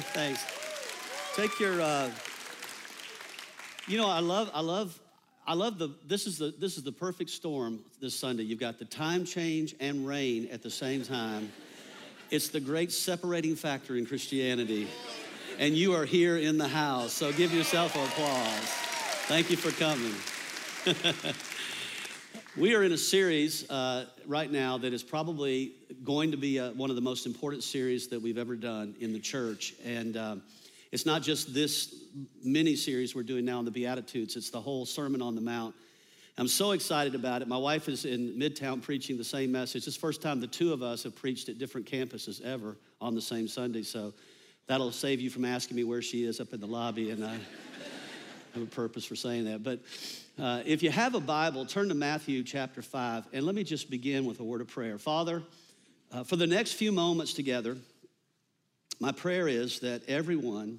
Thanks. Take your. Uh, you know, I love, I love, I love the. This is the this is the perfect storm this Sunday. You've got the time change and rain at the same time. It's the great separating factor in Christianity, and you are here in the house. So give yourself applause. Thank you for coming. we are in a series uh, right now that is probably going to be a, one of the most important series that we've ever done in the church. And um, it's not just this mini series we're doing now on the Beatitudes, it's the whole Sermon on the Mount. I'm so excited about it. My wife is in Midtown preaching the same message. It's the first time the two of us have preached at different campuses ever on the same Sunday. So that'll save you from asking me where she is up in the lobby. And I have a purpose for saying that. But uh, if you have a Bible, turn to Matthew chapter 5. And let me just begin with a word of prayer. Father, uh, for the next few moments together, my prayer is that everyone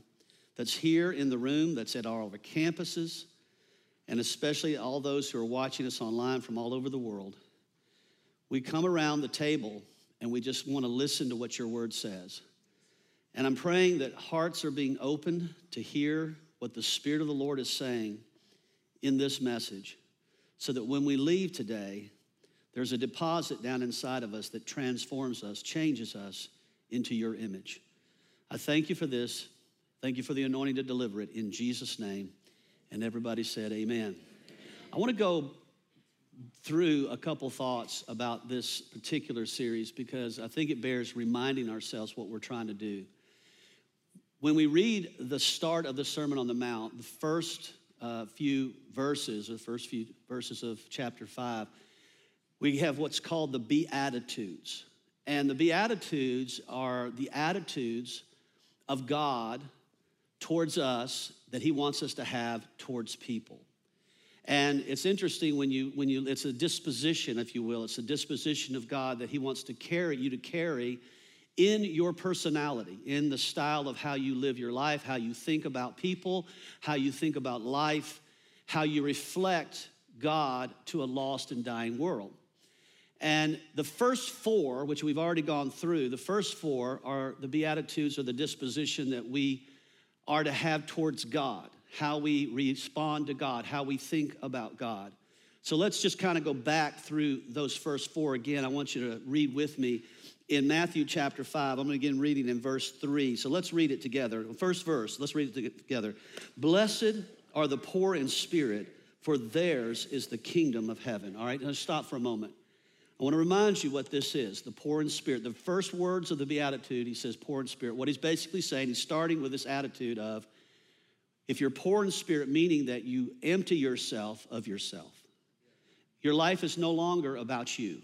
that's here in the room, that's at all of our campuses, and especially all those who are watching us online from all over the world, we come around the table and we just want to listen to what your word says. And I'm praying that hearts are being opened to hear what the Spirit of the Lord is saying in this message so that when we leave today, there's a deposit down inside of us that transforms us, changes us into your image. I thank you for this. Thank you for the anointing to deliver it in Jesus' name. And everybody said, Amen. I want to go through a couple thoughts about this particular series because I think it bears reminding ourselves what we're trying to do. When we read the start of the Sermon on the Mount, the first uh, few verses, the first few verses of chapter 5, we have what's called the Beatitudes. And the Beatitudes are the attitudes of God towards us that He wants us to have towards people. And it's interesting when you, when you, it's a disposition, if you will, it's a disposition of God that He wants to carry you to carry in your personality, in the style of how you live your life, how you think about people, how you think about life, how you reflect God to a lost and dying world. And the first four, which we've already gone through, the first four are the Beatitudes or the disposition that we are to have towards God, how we respond to God, how we think about God. So let's just kind of go back through those first four again. I want you to read with me in Matthew chapter 5. I'm going to begin reading in verse 3. So let's read it together. First verse, let's read it together. Blessed are the poor in spirit, for theirs is the kingdom of heaven. All right, let's stop for a moment. I want to remind you what this is the poor in spirit. The first words of the Beatitude, he says, poor in spirit. What he's basically saying, he's starting with this attitude of if you're poor in spirit, meaning that you empty yourself of yourself. Your life is no longer about you.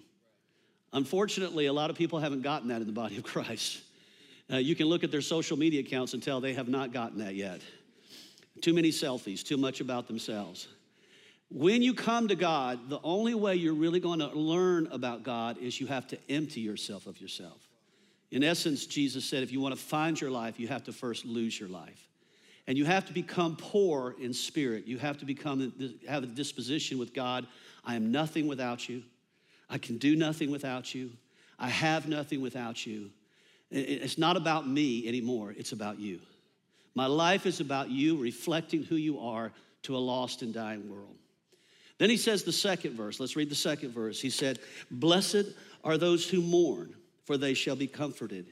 Unfortunately, a lot of people haven't gotten that in the body of Christ. Uh, you can look at their social media accounts and tell they have not gotten that yet. Too many selfies, too much about themselves. When you come to God, the only way you're really going to learn about God is you have to empty yourself of yourself. In essence, Jesus said, if you want to find your life, you have to first lose your life. And you have to become poor in spirit. You have to become have a disposition with God. I am nothing without you. I can do nothing without you. I have nothing without you. It's not about me anymore, it's about you. My life is about you reflecting who you are to a lost and dying world. Then he says the second verse. Let's read the second verse. He said, Blessed are those who mourn, for they shall be comforted.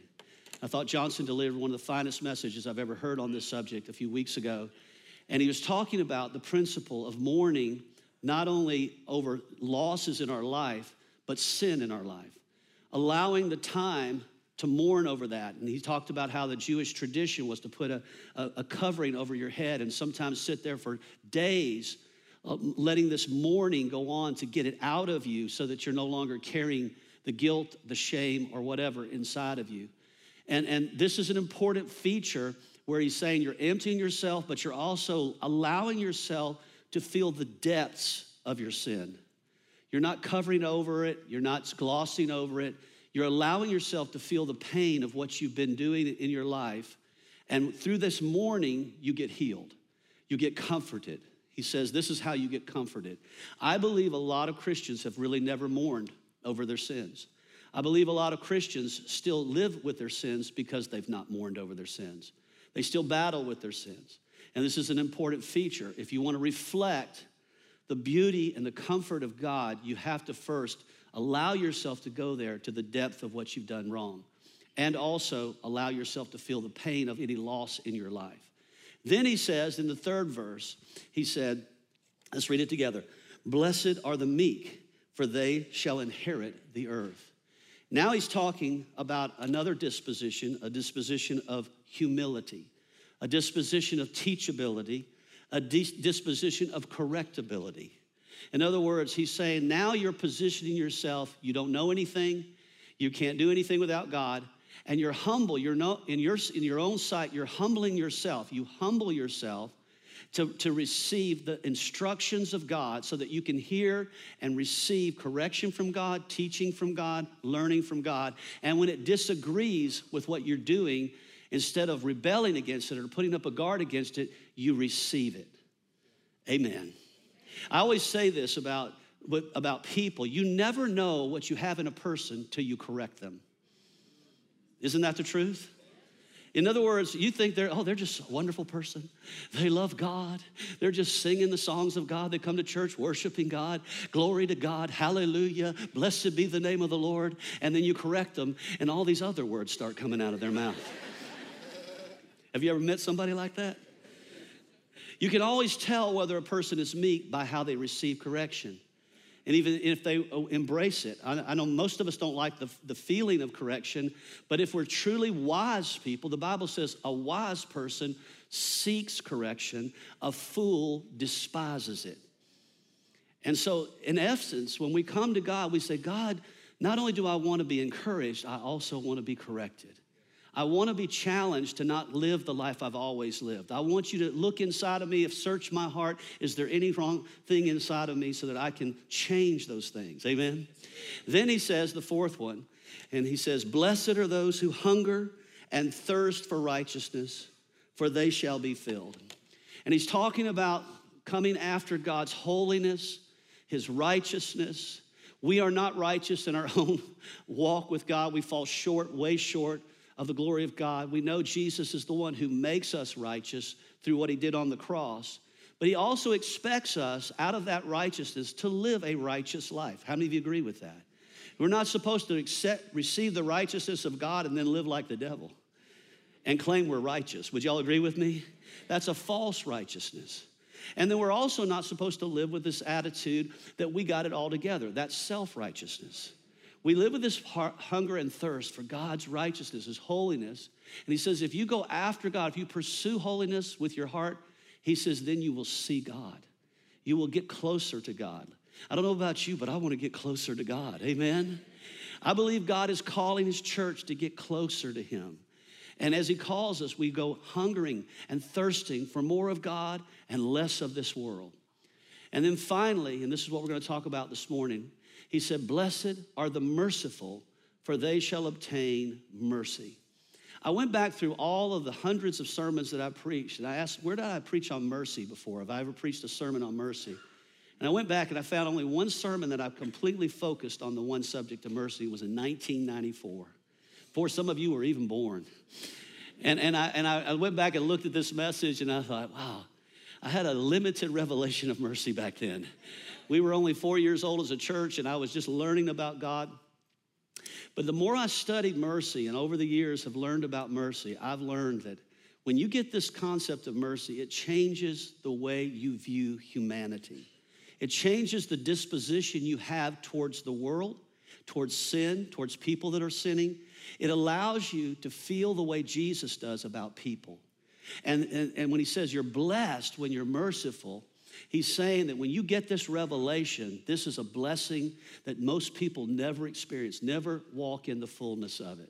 I thought Johnson delivered one of the finest messages I've ever heard on this subject a few weeks ago. And he was talking about the principle of mourning not only over losses in our life, but sin in our life. Allowing the time to mourn over that. And he talked about how the Jewish tradition was to put a, a, a covering over your head and sometimes sit there for days uh, letting this mourning go on to get it out of you so that you're no longer carrying the guilt, the shame, or whatever inside of you. And, and this is an important feature where he's saying you're emptying yourself, but you're also allowing yourself to feel the depths of your sin. You're not covering over it, you're not glossing over it. You're allowing yourself to feel the pain of what you've been doing in your life. And through this mourning, you get healed, you get comforted. He says, This is how you get comforted. I believe a lot of Christians have really never mourned over their sins. I believe a lot of Christians still live with their sins because they've not mourned over their sins. They still battle with their sins. And this is an important feature. If you want to reflect the beauty and the comfort of God, you have to first allow yourself to go there to the depth of what you've done wrong. And also allow yourself to feel the pain of any loss in your life. Then he says in the third verse, he said, let's read it together Blessed are the meek, for they shall inherit the earth. Now he's talking about another disposition, a disposition of humility, a disposition of teachability, a disposition of correctability. In other words, he's saying now you're positioning yourself, you don't know anything, you can't do anything without God, and you're humble. You're no, in, your, in your own sight, you're humbling yourself. You humble yourself to, to receive the instructions of God so that you can hear and receive correction from God, teaching from God, learning from God. And when it disagrees with what you're doing, instead of rebelling against it or putting up a guard against it, you receive it. Amen. I always say this about, about people you never know what you have in a person till you correct them. Isn't that the truth? In other words, you think they're, oh, they're just a wonderful person. They love God. They're just singing the songs of God. They come to church worshiping God. Glory to God. Hallelujah. Blessed be the name of the Lord. And then you correct them, and all these other words start coming out of their mouth. Have you ever met somebody like that? You can always tell whether a person is meek by how they receive correction. And even if they oh, embrace it, I, know most of us don't like the, the feeling of correction, but if we're truly wise people, the Bible says a wise person seeks correction, a fool despises it. And so, in essence, when we come to God, we say, God, not only do I want to be encouraged, I also want to be corrected. I want to be challenged to not live the life I've always lived. I want you to look inside of me, if search my heart, is there any wrong thing inside of me so that I can change those things? Amen. Then he says the fourth one, and he says, "Blessed are those who hunger and thirst for righteousness, for they shall be filled." And he's talking about coming after God's holiness, his righteousness. We are not righteous in our own walk with God. We fall short, way short of the glory of God. We know Jesus is the one who makes us righteous through what he did on the cross. But he also expects us out of that righteousness to live a righteous life. How many of you agree with that? We're not supposed to accept, receive the righteousness of God and then live like the devil and claim we're righteous. Would y'all agree with me? That's a false righteousness. And then we're also not supposed to live with this attitude that we got it all together. That's self righteousness. We live with this hunger and thirst for God's righteousness, His holiness. And He says, if you go after God, if you pursue holiness with your heart, He says, then you will see God. You will get closer to God. I don't know about you, but I want to get closer to God. Amen. I believe God is calling His church to get closer to Him. And as He calls us, we go hungering and thirsting for more of God and less of this world. And then finally, and this is what we're going to talk about this morning, he said, Blessed are the merciful, for they shall obtain mercy. I went back through all of the hundreds of sermons that I preached, and I asked, Where did I preach on mercy before? Have I ever preached a sermon on mercy? And I went back and I found only one sermon that I completely focused on the one subject of mercy. It was in 1994, before some of you were even born. And, and, I, and I went back and looked at this message and I thought, wow, I had a limited revelation of mercy back then. We were only four years old as a church, and I was just learning about God. But the more I studied mercy and over the years have learned about mercy, I've learned that when you get this concept of mercy, it changes the way you view humanity. It changes the disposition you have towards the world, towards sin, towards people that are sinning. It allows you to feel the way Jesus does about people. And, and, and when he says you're blessed when you're merciful, He's saying that when you get this revelation, this is a blessing that most people never experience, never walk in the fullness of it.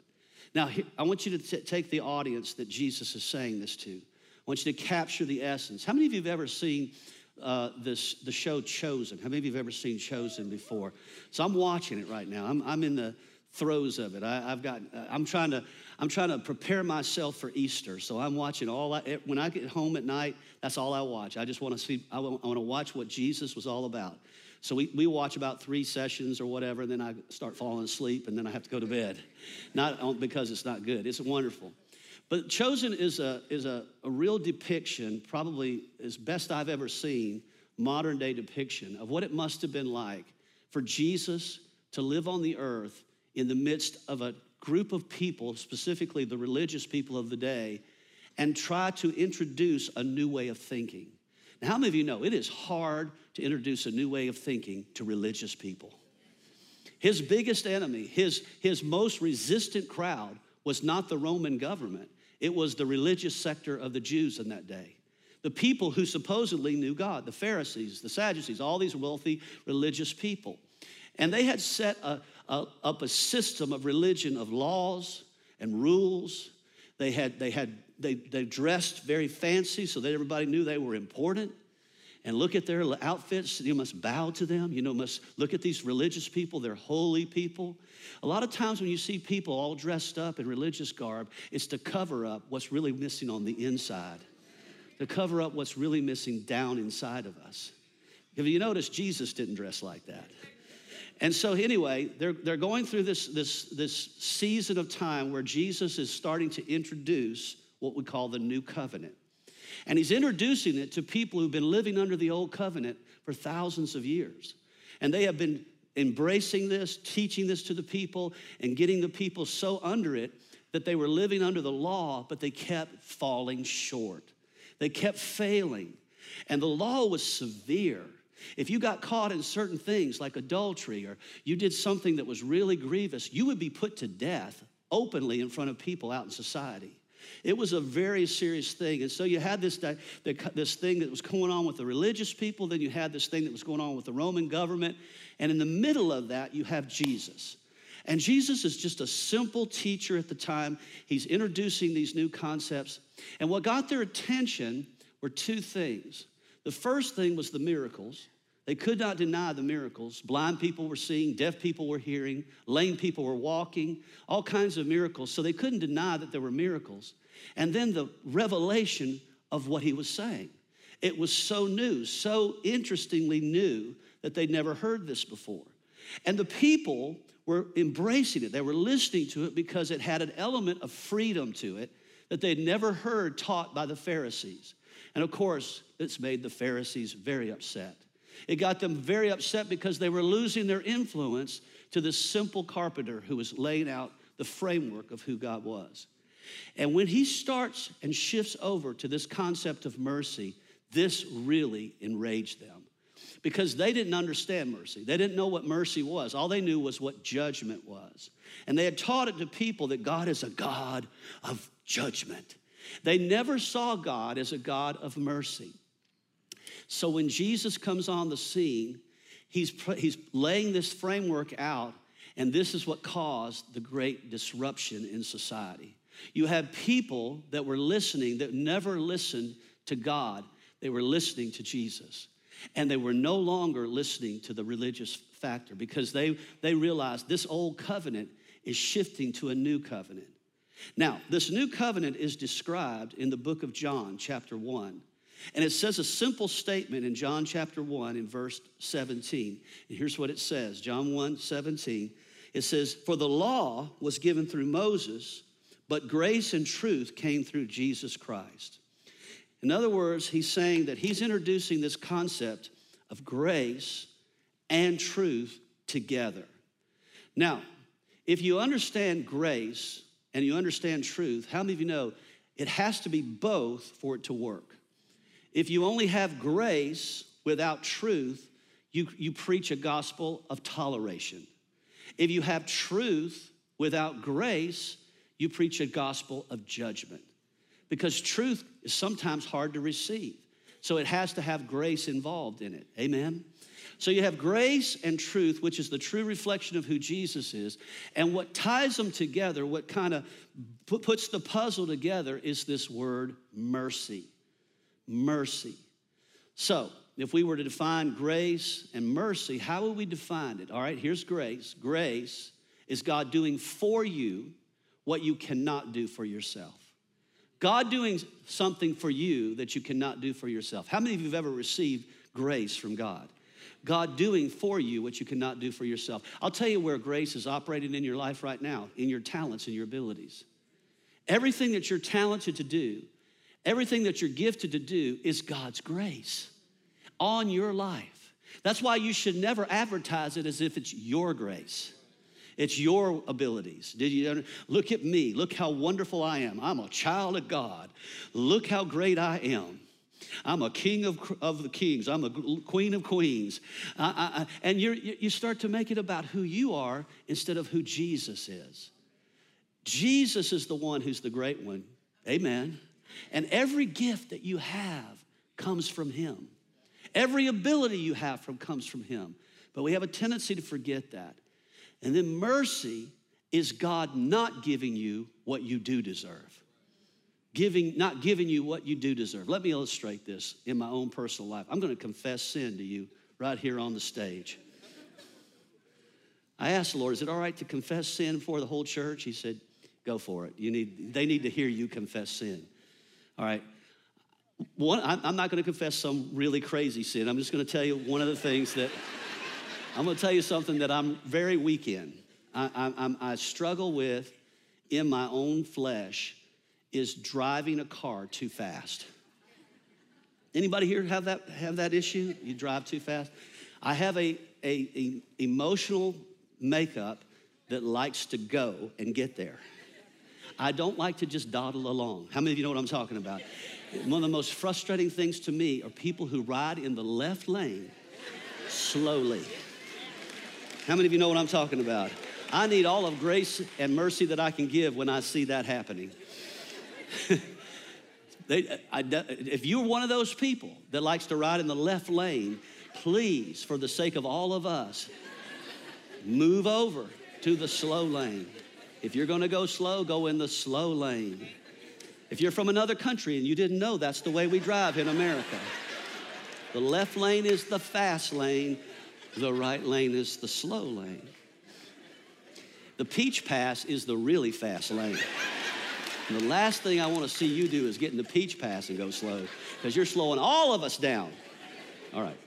Now, I want you to t- take the audience that Jesus is saying this to. I want you to capture the essence. How many of you have ever seen uh, this, the show Chosen? How many of you have ever seen Chosen before? So I'm watching it right now. I'm, I'm in the throes of it. I, have got, uh, I'm trying to, I'm trying to prepare myself for Easter. So I'm watching all, I, when I get home at night, that's all I watch. I just want to see, I want, I want to watch what Jesus was all about. So we, we watch about three sessions or whatever, and then I start falling asleep, and then I have to go to bed. Not because it's not good, it's wonderful. But Chosen is a, is a, a real depiction, probably as best I've ever seen, modern day depiction of what it must have been like for Jesus to live on the earth in the midst of a group of people, specifically the religious people of the day, and try to introduce a new way of thinking. Now, how many of you know it is hard to introduce a new way of thinking to religious people? His biggest enemy, his, his most resistant crowd, was not the Roman government, it was the religious sector of the Jews in that day. The people who supposedly knew God, the Pharisees, the Sadducees, all these wealthy religious people. And they had set a, a, up a system of religion of laws and rules. They had, they had they, they dressed very fancy so that everybody knew they were important. And look at their outfits. You must bow to them. You know, must look at these religious people. They're holy people. A lot of times when you see people all dressed up in religious garb, it's to cover up what's really missing on the inside, to cover up what's really missing down inside of us. Have you noticed Jesus didn't dress like that? And so, anyway, they're, they're going through this, this, this season of time where Jesus is starting to introduce what we call the new covenant. And he's introducing it to people who've been living under the old covenant for thousands of years. And they have been embracing this, teaching this to the people, and getting the people so under it that they were living under the law, but they kept falling short. They kept failing. And the law was severe. If you got caught in certain things like adultery or you did something that was really grievous, you would be put to death openly in front of people out in society. It was a very serious thing. And so you had this, this thing that was going on with the religious people, then you had this thing that was going on with the Roman government. And in the middle of that, you have Jesus. And Jesus is just a simple teacher at the time. He's introducing these new concepts. And what got their attention were two things. The first thing was the miracles. They could not deny the miracles. Blind people were seeing, deaf people were hearing, lame people were walking, all kinds of miracles. So they couldn't deny that there were miracles. And then the revelation of what he was saying. It was so new, so interestingly new that they'd never heard this before. And the people were embracing it. They were listening to it because it had an element of freedom to it that they'd never heard taught by the Pharisees. And of course, it's made the Pharisees very upset. It got them very upset because they were losing their influence to this simple carpenter who was laying out the framework of who God was. And when he starts and shifts over to this concept of mercy, this really enraged them because they didn't understand mercy. They didn't know what mercy was. All they knew was what judgment was. And they had taught it to people that God is a God of judgment. They never saw God as a God of mercy. So when Jesus comes on the scene, he's, he's laying this framework out, and this is what caused the great disruption in society. You have people that were listening that never listened to God, they were listening to Jesus. And they were no longer listening to the religious factor because they, they realized this old covenant is shifting to a new covenant. Now, this new covenant is described in the book of John, chapter 1. And it says a simple statement in John chapter 1 in verse 17. And here's what it says John 1 17. It says, For the law was given through Moses, but grace and truth came through Jesus Christ. In other words, he's saying that he's introducing this concept of grace and truth together. Now, if you understand grace and you understand truth, how many of you know it has to be both for it to work? If you only have grace without truth, you, you preach a gospel of toleration. If you have truth without grace, you preach a gospel of judgment. Because truth is sometimes hard to receive. So it has to have grace involved in it. Amen? So you have grace and truth, which is the true reflection of who Jesus is. And what ties them together, what kind of puts the puzzle together, is this word mercy mercy. So, if we were to define grace and mercy, how would we define it? All right, here's grace. Grace is God doing for you what you cannot do for yourself. God doing something for you that you cannot do for yourself. How many of you have ever received grace from God? God doing for you what you cannot do for yourself. I'll tell you where grace is operating in your life right now in your talents and your abilities. Everything that you're talented to do, everything that you're gifted to do is God's grace on your life. That's why you should never advertise it as if it's your grace. It's your abilities. Did you look at me? Look how wonderful I am. I'm a child of God. Look how great I am. I'm a king of, of the kings. I'm a queen of queens. I, I, and you you start to make it about who you are instead of who Jesus is. Jesus is the one who's the great one. Amen. And every gift that you have comes from him. Every ability you have from comes from him. But we have a tendency to forget that. And then mercy is God not giving you what you do deserve. Giving, not giving you what you do deserve. Let me illustrate this in my own personal life. I'm going to confess sin to you right here on the stage. I asked the Lord, is it all right to confess sin before the whole church? He said, go for it. You need, they need to hear you confess sin. All right. One, I'm not going to confess some really crazy sin. I'm just going to tell you one of the things that I'm going to tell you something that I'm very weak in. I, I, I struggle with in my own flesh is driving a car too fast. Anybody here have that have that issue? You drive too fast? I have a, a, a emotional makeup that likes to go and get there. I don't like to just dawdle along. How many of you know what I'm talking about? One of the most frustrating things to me are people who ride in the left lane slowly. How many of you know what I'm talking about? I need all of grace and mercy that I can give when I see that happening. they, I, if you're one of those people that likes to ride in the left lane, please, for the sake of all of us, move over to the slow lane. If you're gonna go slow, go in the slow lane. If you're from another country and you didn't know that's the way we drive in America, the left lane is the fast lane, the right lane is the slow lane. The peach pass is the really fast lane. And the last thing I want to see you do is get in the peach pass and go slow because you're slowing all of us down. All right.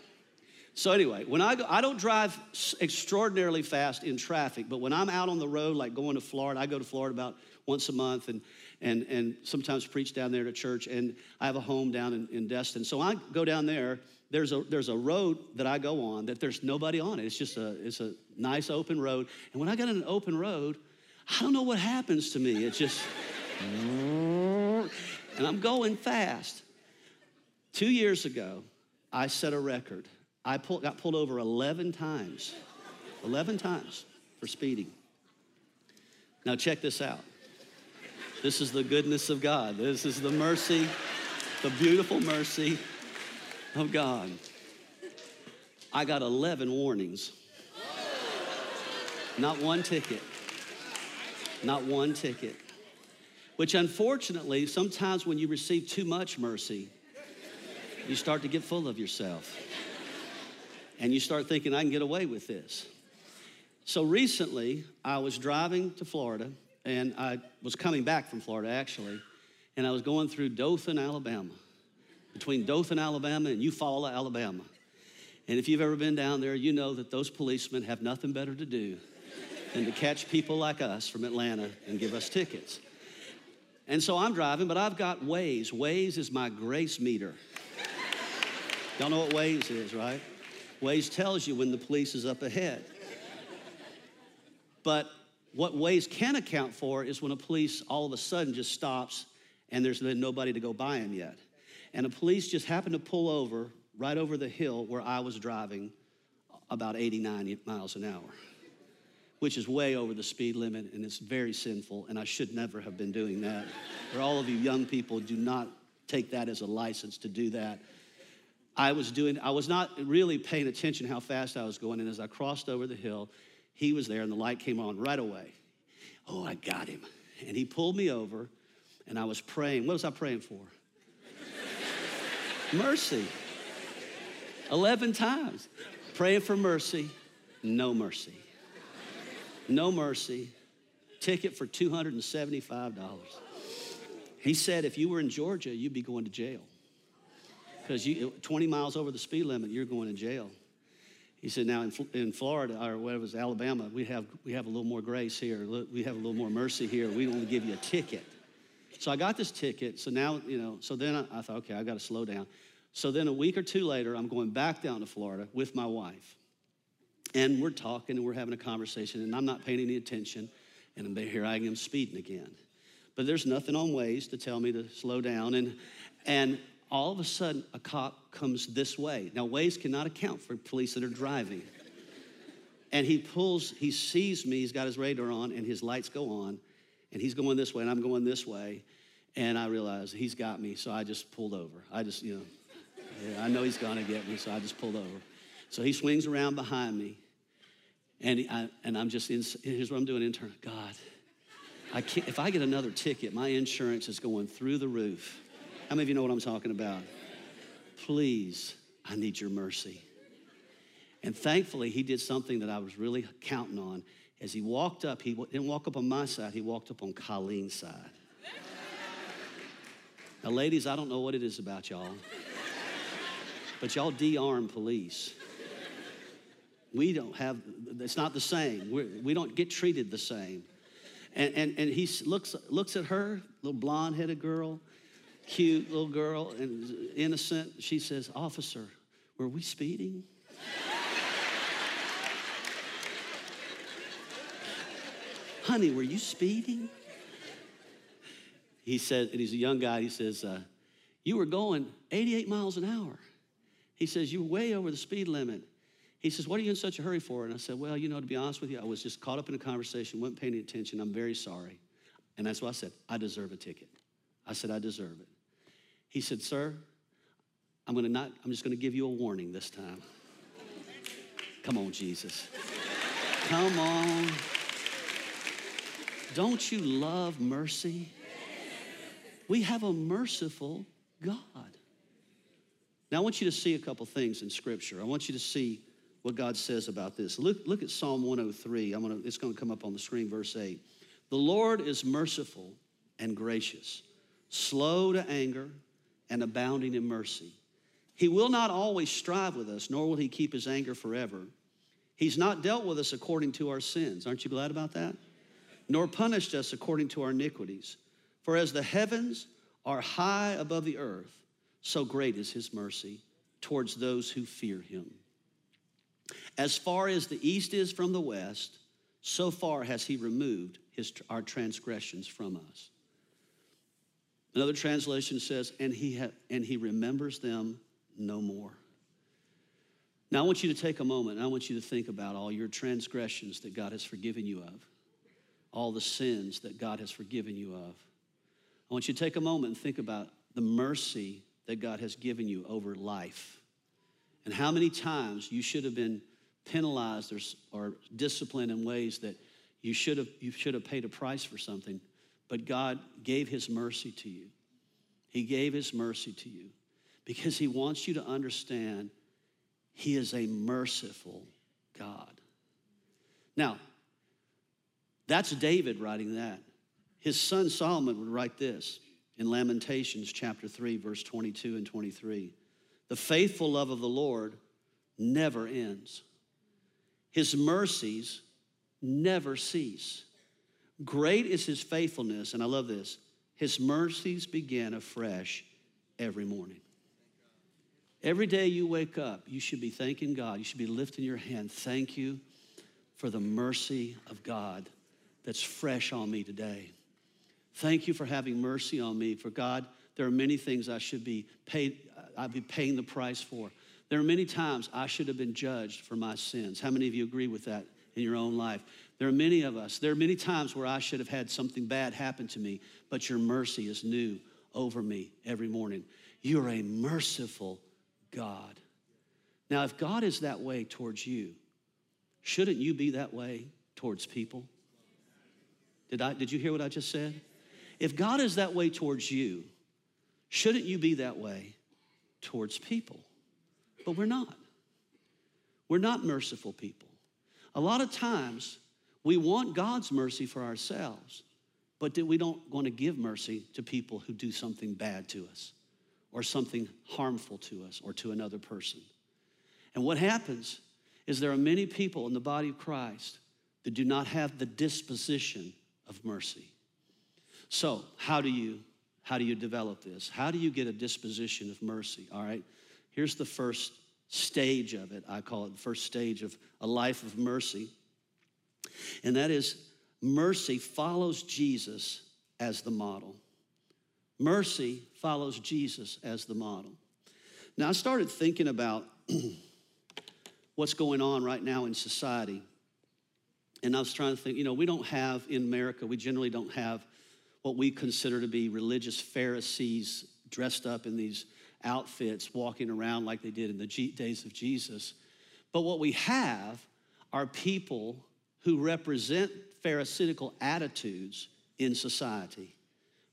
So anyway, when I go, I don't drive extraordinarily fast in traffic, but when I'm out on the road, like going to Florida, I go to Florida about once a month and and and sometimes preach down there to church. And I have a home down in, in Destin, so I go down there there's a, there's a road that I go on that there's nobody on it. It's just a, it's a nice open road. And when I get on an open road, I don't know what happens to me. It's just, Mm. and I'm going fast. Two years ago, I set a record. I pull, got pulled over 11 times, 11 times for speeding. Now, check this out. This is the goodness of God. This is the mercy, the beautiful mercy of God. I got 11 warnings. Not one ticket. Not one ticket. Which unfortunately, sometimes when you receive too much mercy, you start to get full of yourself. And you start thinking, I can get away with this. So recently, I was driving to Florida, and I was coming back from Florida actually, and I was going through Dothan, Alabama between Dothan, Alabama and Eufaula, Alabama. And if you've ever been down there, you know that those policemen have nothing better to do than to catch people like us from Atlanta and give us tickets. And so I'm driving, but I've got Waze. Waze is my grace meter. Y'all know what Waze is, right? Waze tells you when the police is up ahead. But what Waze can account for is when a police all of a sudden just stops and there's been nobody to go by him yet and the police just happened to pull over right over the hill where I was driving about 89 miles an hour, which is way over the speed limit and it's very sinful, and I should never have been doing that. For all of you young people, do not take that as a license to do that. I was doing, I was not really paying attention how fast I was going, and as I crossed over the hill, he was there and the light came on right away. Oh, I got him. And he pulled me over, and I was praying. What was I praying for? mercy. 11 times. Praying for mercy, no mercy. No mercy. Ticket for $275. He said if you were in Georgia, you'd be going to jail. Because you 20 miles over the speed limit, you're going to jail. He said, now in, in Florida, or whatever it was, Alabama, we have, we have a little more grace here. We have a little more mercy here. We only give you a ticket. So I got this ticket. So now, you know, so then I, I thought, okay, I got to slow down. So then a week or two later, I'm going back down to Florida with my wife. And we're talking and we're having a conversation, and I'm not paying any attention. And I'm here I am speeding again. But there's nothing on Waze to tell me to slow down. And, and all of a sudden, a cop comes this way. Now, Waze cannot account for police that are driving. And he pulls, he sees me, he's got his radar on, and his lights go on. And he's going this way, and I'm going this way. And I realize he's got me, so I just pulled over. I just, you know, yeah, I know he's gonna get me, so I just pulled over. So he swings around behind me, and, I, and I'm just, in, here's what I'm doing in turn. God, I can't, if I get another ticket, my insurance is going through the roof. How many of you know what I'm talking about? Please, I need your mercy. And thankfully, he did something that I was really counting on. As he walked up, he didn't walk up on my side, he walked up on Colleen's side. Now, ladies, I don't know what it is about y'all, but y'all de-arm police. We don't have, it's not the same. We're, we do not get treated the same. And, and, and he looks, looks at her, little blonde headed girl, cute little girl and innocent. She says, Officer, were we speeding? Honey, were you speeding? He said, and he's a young guy, he says, uh, You were going 88 miles an hour. He says, You were way over the speed limit. He says, What are you in such a hurry for? And I said, Well, you know, to be honest with you, I was just caught up in a conversation, wasn't paying attention. I'm very sorry. And that's why I said, I deserve a ticket. I said, I deserve it. He said, Sir, I'm gonna not, I'm just gonna give you a warning this time. Come on, Jesus. Come on. Don't you love mercy? We have a merciful God. Now, I want you to see a couple things in Scripture. I want you to see what God says about this. Look, look at Psalm 103. I'm gonna, it's going to come up on the screen, verse 8. The Lord is merciful and gracious, slow to anger and abounding in mercy. He will not always strive with us, nor will he keep his anger forever. He's not dealt with us according to our sins. Aren't you glad about that? Nor punished us according to our iniquities. For as the heavens are high above the earth, so great is his mercy towards those who fear him. As far as the east is from the west, so far has he removed his, our transgressions from us. Another translation says, and he, ha- and he remembers them no more. Now, I want you to take a moment I want you to think about all your transgressions that God has forgiven you of, all the sins that God has forgiven you of. I want you to take a moment and think about the mercy that God has given you over life and how many times you should have been penalized or, or disciplined in ways that you should have you should have paid a price for something but God gave his mercy to you. He gave his mercy to you because he wants you to understand he is a merciful God. Now, that's David writing that. His son Solomon would write this in Lamentations chapter 3 verse 22 and 23. The faithful love of the Lord never ends. His mercies never cease. Great is his faithfulness, and I love this. His mercies begin afresh every morning. Every day you wake up, you should be thanking God. You should be lifting your hand. Thank you for the mercy of God that's fresh on me today. Thank you for having mercy on me. For God, there are many things I should be paid, I'd be paying the price for. There are many times I should have been judged for my sins. How many of you agree with that in your own life? There are many of us. There are many times where I should have had something bad happen to me, but your mercy is new over me every morning. You're a merciful God. Now, if God is that way towards you, shouldn't you be that way towards people? Did, I, did you hear what I just said? If God is that way towards you, shouldn't you be that way towards people? But we're not. We're not merciful people. A lot of times, we want God's mercy for ourselves, but we don't want to give mercy to people who do something bad to us or something harmful to us or to another person. And what happens is there are many people in the body of Christ that do not have the disposition of mercy. So, how do you how do you develop this? How do you get a disposition of mercy? All right. Here's the first stage of it. I call it the first stage of a life of mercy. And that is mercy follows Jesus as the model. Mercy follows Jesus as the model. Now, I started thinking about what's going on right now in society. And I was trying to think, you know, we don't have in America, we generally don't have what we consider to be religious Pharisees dressed up in these outfits, walking around like they did in the days of Jesus. But what we have are people who represent Pharisaical attitudes in society.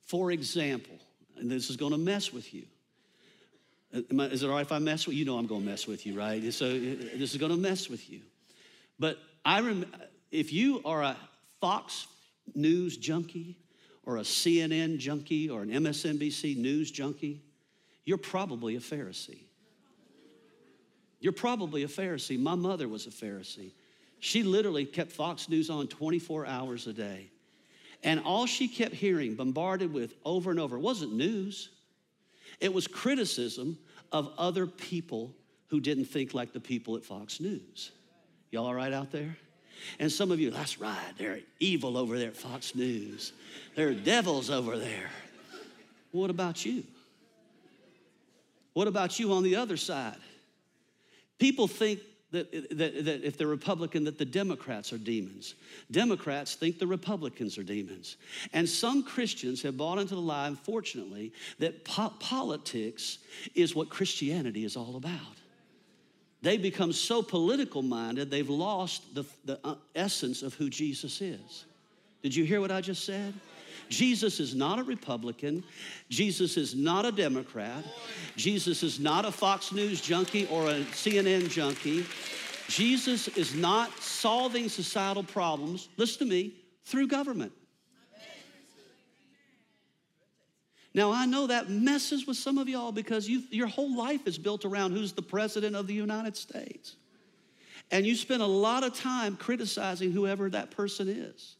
For example, and this is going to mess with you. Is it all right if I mess with you? You know I'm going to mess with you, right? So this is going to mess with you. But I rem- if you are a Fox News junkie or a CNN junkie or an MSNBC news junkie, you're probably a Pharisee. You're probably a Pharisee. My mother was a Pharisee. She literally kept Fox News on 24 hours a day. And all she kept hearing, bombarded with over and over, wasn't news. It was criticism of other people who didn't think like the people at Fox News. Y'all all right out there? And some of you, that's right, they're evil over there at Fox News. There are devils over there. What about you? What about you on the other side? People think that, that, that, if they're Republican, that the Democrats are demons. Democrats think the Republicans are demons. And some Christians have bought into the lie, unfortunately, that po- politics is what Christianity is all about. They become so political minded, they've lost the, the uh, essence of who Jesus is. Did you hear what I just said? Jesus is not a Republican. Jesus is not a Democrat. Jesus is not a Fox News junkie or a CNN junkie. Jesus is not solving societal problems, listen to me, through government. Now, I know that messes with some of y'all because you, your whole life is built around who's the president of the United States. And you spend a lot of time criticizing whoever that person is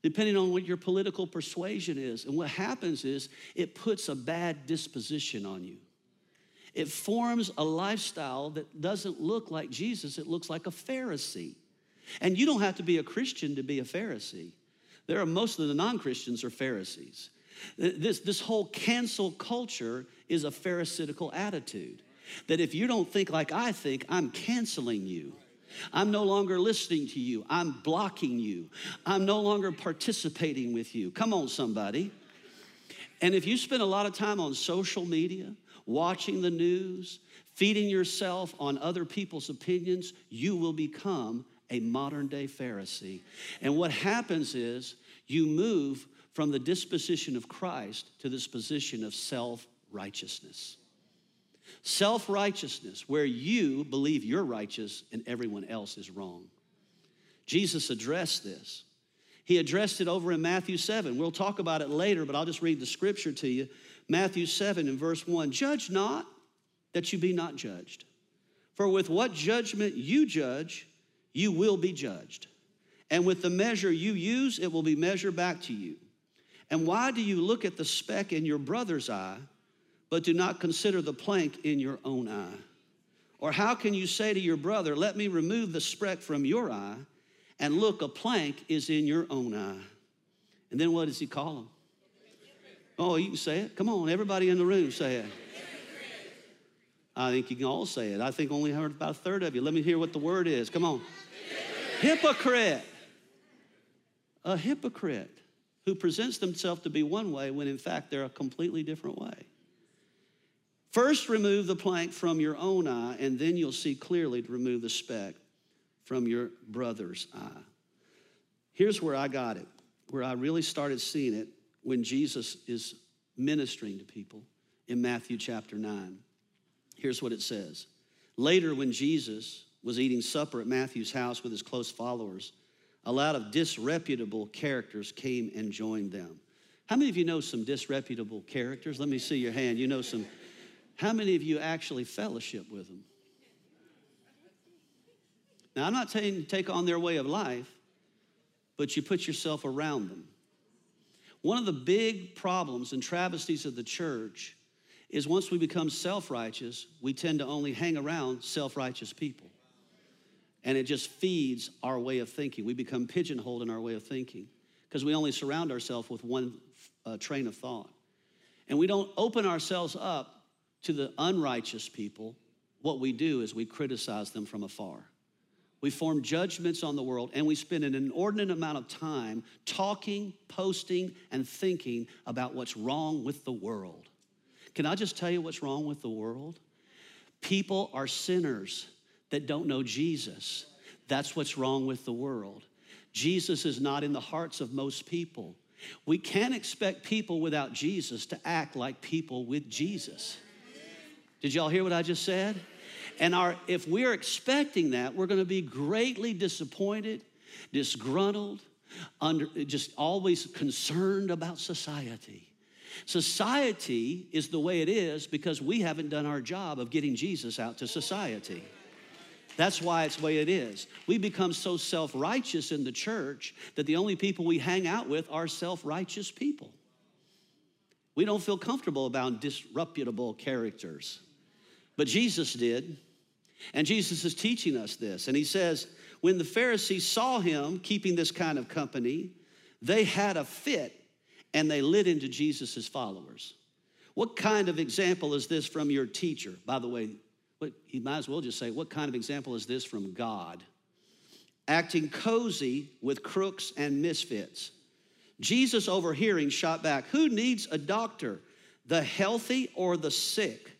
depending on what your political persuasion is. And what happens is it puts a bad disposition on you. It forms a lifestyle that doesn't look like Jesus, it looks like a Pharisee. And you don't have to be a Christian to be a Pharisee. There are most of the non Christians are Pharisees. This, this whole cancel culture is a Pharisaical attitude. That if you don't think like I think, I'm canceling you. I'm no longer listening to you. I'm blocking you. I'm no longer participating with you. Come on, somebody. And if you spend a lot of time on social media, watching the news, feeding yourself on other people's opinions, you will become a modern day Pharisee. And what happens is you move from the disposition of Christ to this position of self righteousness. Self righteousness, where you believe you're righteous and everyone else is wrong. Jesus addressed this. He addressed it over in Matthew 7. We'll talk about it later, but I'll just read the scripture to you. Matthew 7 and verse 1 Judge not that you be not judged. For with what judgment you judge, you will be judged. And with the measure you use, it will be measured back to you. And why do you look at the speck in your brother's eye? but do not consider the plank in your own eye? Or how can you say to your brother, Let me remove the speck from your eye, and look, a plank is in your own eye? And then what does he call them? Oh, you can say it. Come on, everybody in the room say it. I think you can all say it. I think only heard about a third of you. Let me hear what the word is. Come on. Hypocrite. A hypocrite who presents themselves to be one way when in fact they're a completely different way. First, remove the plank from your own eye, and then you'll see clearly to remove the speck from your brother's eye. Here's where I got it, where I really started seeing it when Jesus is ministering to people in Matthew chapter 9. Here's what it says Later, when Jesus was eating supper at Matthew's house with his close followers, a lot of disreputable characters came and joined them. How many of you know some disreputable characters? Let me see your hand. You know some how many of you actually fellowship with them? Now, I'm not saying take on their way of life, but you put yourself around them. One of the big problems and travesties of the church is once we become self righteous, we tend to only hang around self righteous people. And it just feeds our way of thinking. We become pigeonholed in our way of thinking because we only surround ourselves with one uh, train of thought. And we don't open ourselves up to the unrighteous people. What we do is we criticize them from afar. We form judgments on the world, and we spend an inordinate amount of time talking, posting, and thinking about what's wrong with the world. Can I just tell you what's wrong with the world? People are sinners that don't know Jesus. That's what's wrong with the world. Jesus is not in the hearts of most people. We can't expect people without Jesus to act like people with Jesus. Did y'all hear what I just said? And our, if we're expecting that, we're going to be greatly disappointed, disgruntled, under, just always concerned about society. Society is the way it is because we haven't done our job of getting Jesus out to society. That's why it's the way it is. We become so self righteous in the church that the only people we hang out with are self righteous people. We don't feel comfortable about disreputable characters. But Jesus did. And Jesus is teaching us this. And he says, when the Pharisees saw him keeping this kind of company, they had a fit and they lit into Jesus' followers. What kind of example is this from your teacher? By the way, what, he might as well just say, What kind of example is this from God? Acting cozy with crooks and misfits. Jesus, overhearing, shot back, Who needs a doctor, the healthy or the sick?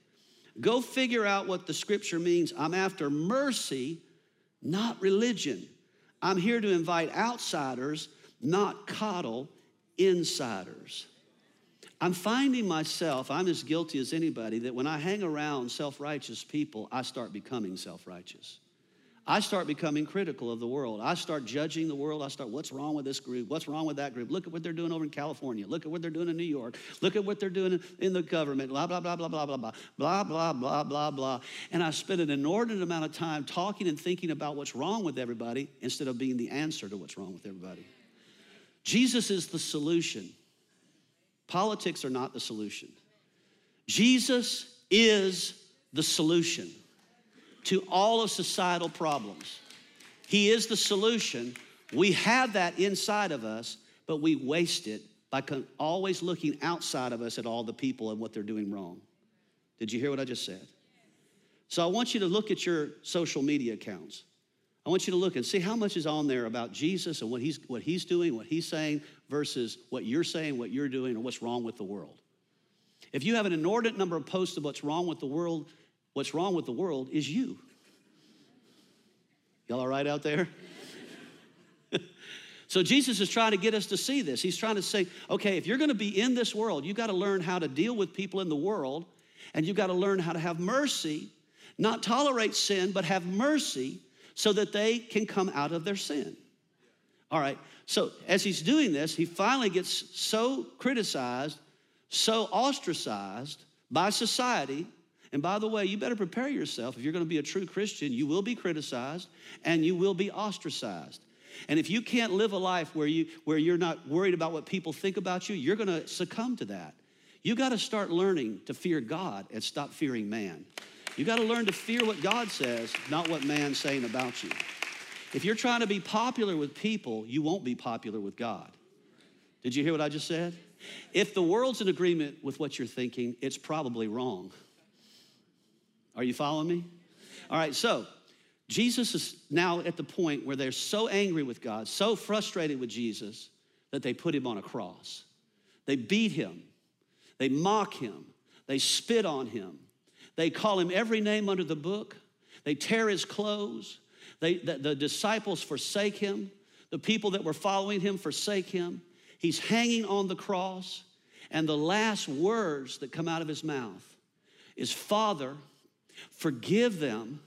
Go figure out what the scripture means. I'm after mercy, not religion. I'm here to invite outsiders, not coddle insiders. I'm finding myself, I'm as guilty as anybody, that when I hang around self righteous people, I start becoming self righteous. I start becoming critical of the world. I start judging the world. I start, what's wrong with this group? What's wrong with that group? Look at what they're doing over in California. Look at what they're doing in New York. Look at what they're doing in the government. Blah, blah, blah, blah, blah, blah, blah, blah, blah, blah, blah, blah. And I spend an inordinate amount of time talking and thinking about what's wrong with everybody instead of being the answer to what's wrong with everybody. Jesus is the solution. Politics are not the solution. Jesus is the solution to all of societal problems. He is the solution. We have that inside of us, but we waste it by always looking outside of us at all the people and what they're doing wrong. Did you hear what I just said? So I want you to look at your social media accounts. I want you to look and see how much is on there about Jesus and what he's, what he's doing, what he's saying, versus what you're saying, what you're doing, or what's wrong with the world. If you have an inordinate number of posts of what's wrong with the world, what's wrong with the world is you. Y'all all right out there? so Jesus is trying to get us to see this. He's trying to say, okay, if you're going to be in this world, you've got to learn how to deal with people in the world, and you've got to learn how to have mercy, not tolerate sin, but have mercy so that they can come out of their sin. All right, so as he's doing this, he finally gets so criticized, so ostracized by society. And by the way, you better prepare yourself. If you're going to be a true Christian, you will be criticized and you will be ostracized. And if you can't live a life where, you, where you're not worried about what people think about you, you're going to succumb to that. You got to start learning to fear God and stop fearing man. You got to learn to fear what God says, not what man's saying about you. If you're trying to be popular with people, you won't be popular with God. Did you hear what I just said? If the world's in agreement with what you're thinking, it's probably wrong. Are you following me? All right, so Jesus is now at the point where they're so angry with God, so frustrated with Jesus, that they put him on a cross. They beat him, they mock him, they spit on him, they call him every name under the book. They tear his clothes. They, the, the disciples forsake him. The people that were following him forsake him. He's hanging on the cross. And the last words that come out of his mouth is Father, forgive them,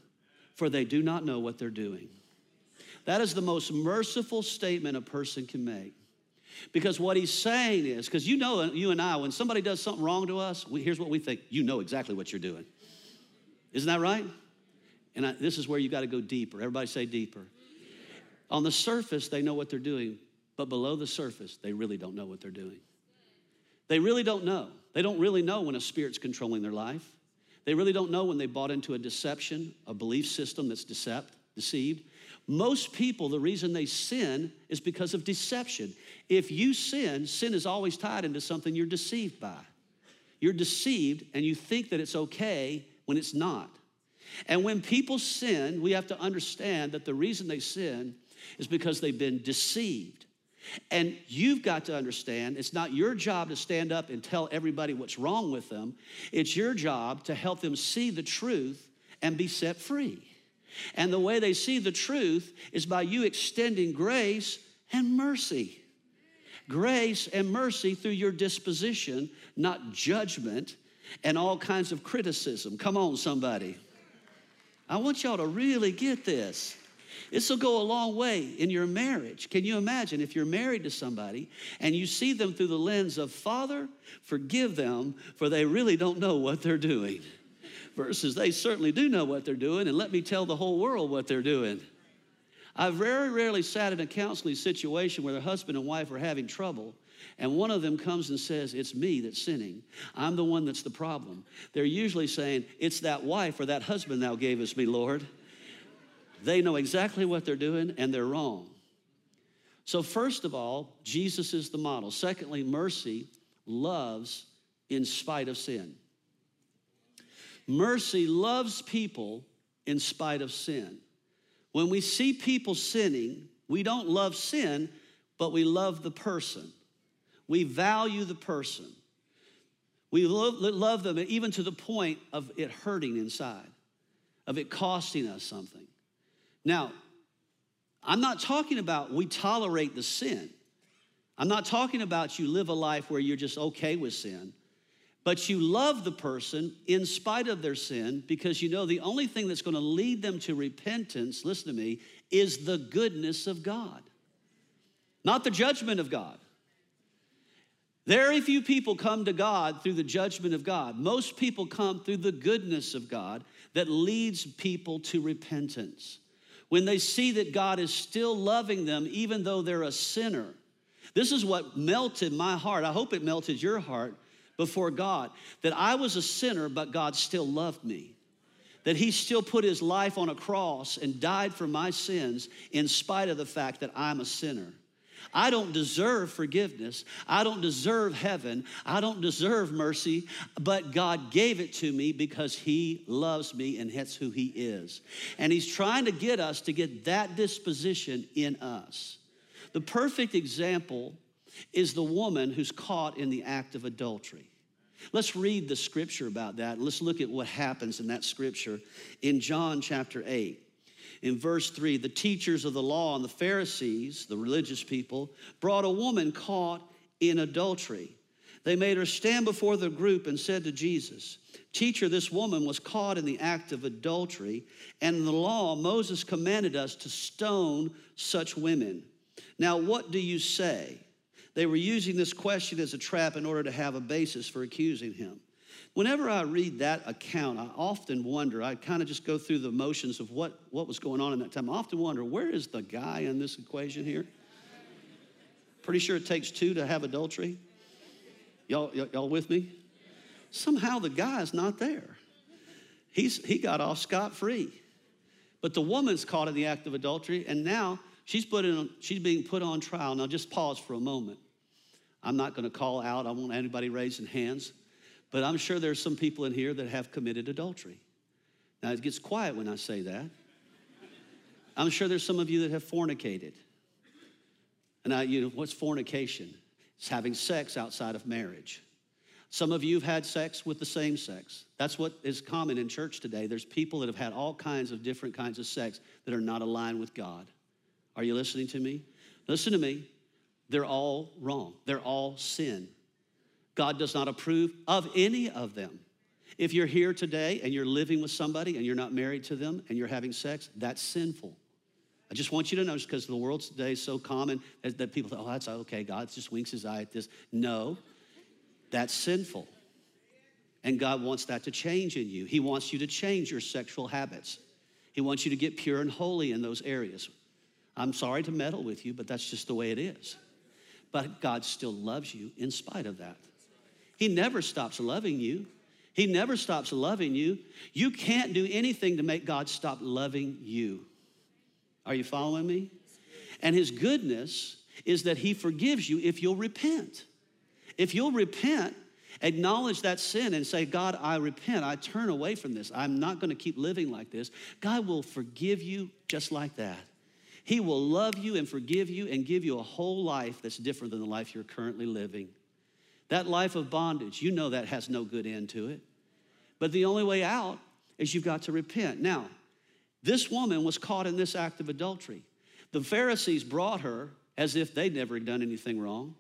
for they do not know what they're doing. That is the most merciful statement a person can make. Because what he's saying is, because you know, you and I, when somebody does something wrong to us, we, here's what we think you know exactly what you're doing. Isn't that right? And I, this is where you got to go deeper. Everybody say deeper. On the surface, they know what they're doing, but below the surface, they really don't know what they're doing. They really don't know. They don't really know when a spirit's controlling their life. They really don't know when they bought into a deception, a belief system that's decept, deceived. Most people, the reason they sin is because of deception. If you sin, sin is always tied into something you're deceived by. You're deceived and you think that it's okay when it's not. And when people sin, we have to understand that the reason they sin is because they've been deceived. And you've got to understand it's not your job to stand up and tell everybody what's wrong with them. It's your job to help them see the truth and be set free. And the way they see the truth is by you extending grace and mercy. Grace and mercy through your disposition, not judgment and all kinds of criticism. Come on, somebody. I want y'all to really get this. This will go a long way in your marriage. Can you imagine if you're married to somebody and you see them through the lens of, Father, forgive them, for they really don't know what they're doing, versus they certainly do know what they're doing, and let me tell the whole world what they're doing. I've very rarely sat in a counseling situation where the husband and wife are having trouble and one of them comes and says, It's me that's sinning. I'm the one that's the problem. They're usually saying, It's that wife or that husband thou gavest me, Lord. They know exactly what they're doing and they're wrong. So, first of all, Jesus is the model. Secondly, mercy loves in spite of sin. Mercy loves people in spite of sin. When we see people sinning, we don't love sin, but we love the person. We value the person. We love them even to the point of it hurting inside, of it costing us something. Now, I'm not talking about we tolerate the sin. I'm not talking about you live a life where you're just okay with sin, but you love the person in spite of their sin because you know the only thing that's going to lead them to repentance, listen to me, is the goodness of God, not the judgment of God. Very few people come to God through the judgment of God. Most people come through the goodness of God that leads people to repentance. When they see that God is still loving them, even though they're a sinner. This is what melted my heart. I hope it melted your heart before God that I was a sinner, but God still loved me. That He still put His life on a cross and died for my sins in spite of the fact that I'm a sinner. I don't deserve forgiveness. I don't deserve heaven. I don't deserve mercy, but God gave it to me because He loves me and that's who He is. And He's trying to get us to get that disposition in us. The perfect example is the woman who's caught in the act of adultery. Let's read the scripture about that. Let's look at what happens in that scripture in John chapter 8 in verse 3 the teachers of the law and the Pharisees, the religious people, brought a woman caught in adultery. They made her stand before the group and said to Jesus, Teacher, this woman was caught in the act of adultery, and in the law, Moses commanded us to stone such women. Now, what do you say? They were using this question as a trap in order to have a basis for accusing him. Whenever I read that account, I often wonder, I kind of just go through the motions of what, what was going on in that time. I often wonder, where is the guy in this equation here? Pretty sure it takes two to have adultery. Y'all, y'all with me? Somehow the guy's not there. He's, he got off scot free. But the woman's caught in the act of adultery, and now she's, put in, she's being put on trial. Now, just pause for a moment. I'm not going to call out, I won't anybody raising hands. But I'm sure there's some people in here that have committed adultery. Now, it gets quiet when I say that. I'm sure there's some of you that have fornicated. And I, you know, what's fornication? It's having sex outside of marriage. Some of you have had sex with the same sex. That's what is common in church today. There's people that have had all kinds of different kinds of sex that are not aligned with God. Are you listening to me? Listen to me. They're all wrong. They're all sin. God does not approve of any of them. If you're here today and you're living with somebody and you're not married to them and you're having sex, that's sinful. I just want you to know, just because the world today is so common that people think, oh, that's okay, God just winks his eye at this. No, that's sinful. And God wants that to change in you. He wants you to change your sexual habits. He wants you to get pure and holy in those areas. I'm sorry to meddle with you, but that's just the way it is. But God still loves you in spite of that. He never stops loving you. He never stops loving you. You can't do anything to make God stop loving you. Are you following me? And His goodness is that He forgives you if you'll repent. If you'll repent, acknowledge that sin and say, God, I repent. I turn away from this. I'm not going to keep living like this. God will forgive you just like that. He will love you and forgive you and give you a whole life that's different than the life you're currently living. That life of bondage, you know that has no good end to it. But the only way out is you've got to repent. Now, this woman was caught in this act of adultery. The Pharisees brought her as if they'd never done anything wrong.